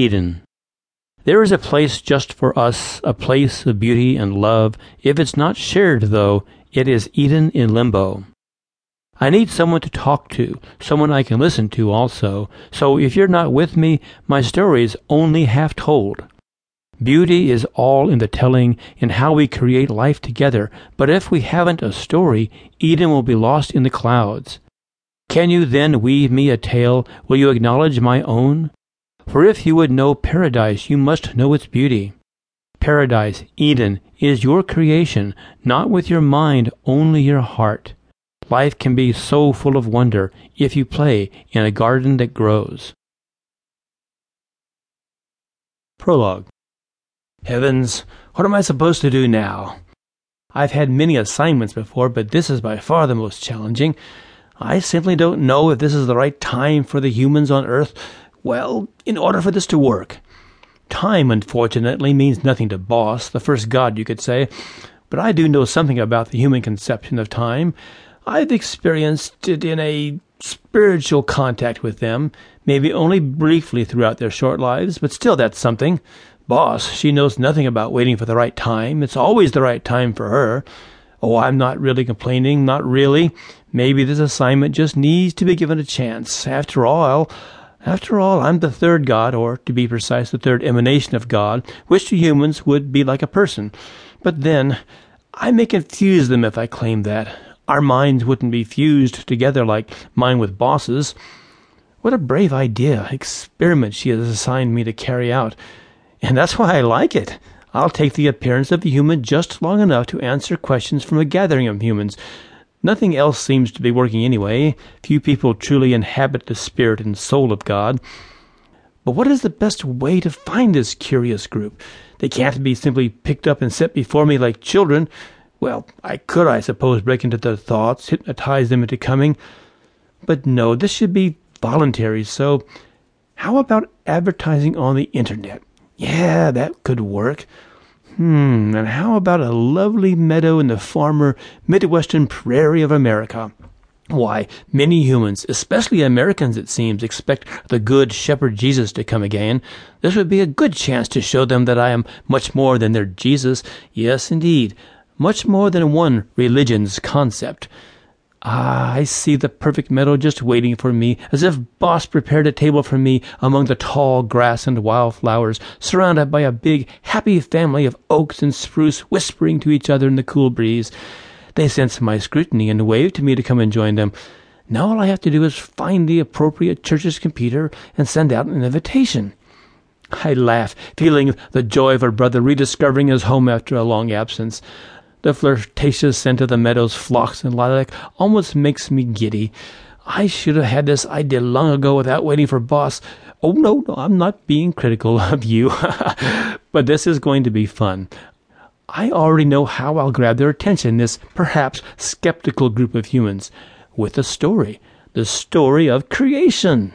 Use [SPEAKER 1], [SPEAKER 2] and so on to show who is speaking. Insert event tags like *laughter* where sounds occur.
[SPEAKER 1] Eden. There is a place just for us, a place of beauty and love. If it's not shared, though, it is Eden in limbo. I need someone to talk to, someone I can listen to also. So if you're not with me, my story is only half told. Beauty is all in the telling, in how we create life together. But if we haven't a story, Eden will be lost in the clouds. Can you then weave me a tale? Will you acknowledge my own? For if you would know paradise, you must know its beauty. Paradise, Eden, is your creation, not with your mind, only your heart. Life can be so full of wonder if you play in a garden that grows. Prologue Heavens, what am I supposed to do now? I've had many assignments before, but this is by far the most challenging. I simply don't know if this is the right time for the humans on Earth. Well, in order for this to work. Time, unfortunately, means nothing to Boss, the first god, you could say, but I do know something about the human conception of time. I've experienced it in a spiritual contact with them, maybe only briefly throughout their short lives, but still that's something. Boss, she knows nothing about waiting for the right time. It's always the right time for her. Oh, I'm not really complaining, not really. Maybe this assignment just needs to be given a chance. After all, after all, I'm the third God, or to be precise, the third emanation of God, which to humans would be like a person. But then, I may confuse them if I claim that. Our minds wouldn't be fused together like mine with Boss's. What a brave idea, experiment she has assigned me to carry out. And that's why I like it. I'll take the appearance of a human just long enough to answer questions from a gathering of humans. Nothing else seems to be working anyway. Few people truly inhabit the spirit and soul of God. But what is the best way to find this curious group? They can't be simply picked up and set before me like children. Well, I could, I suppose, break into their thoughts, hypnotize them into coming. But no, this should be voluntary, so how about advertising on the internet? Yeah, that could work. Hmm, and how about a lovely meadow in the farmer Midwestern prairie of America? Why, many humans, especially Americans, it seems, expect the good shepherd Jesus to come again. This would be a good chance to show them that I am much more than their Jesus. Yes, indeed much more than one religion's concept. Ah, I see the perfect meadow just waiting for me, as if Boss prepared a table for me among the tall grass and wildflowers, surrounded by a big, happy family of oaks and spruce whispering to each other in the cool breeze. They sense my scrutiny and wave to me to come and join them. Now all I have to do is find the appropriate church's computer and send out an invitation. I laugh, feeling the joy of a brother rediscovering his home after a long absence. The flirtatious scent of the meadows, phlox, and lilac almost makes me giddy. I should have had this idea long ago without waiting for Boss. Oh, no, no, I'm not being critical *laughs* of you. *laughs* but this is going to be fun. I already know how I'll grab their attention, this perhaps skeptical group of humans, with a story. The story of creation.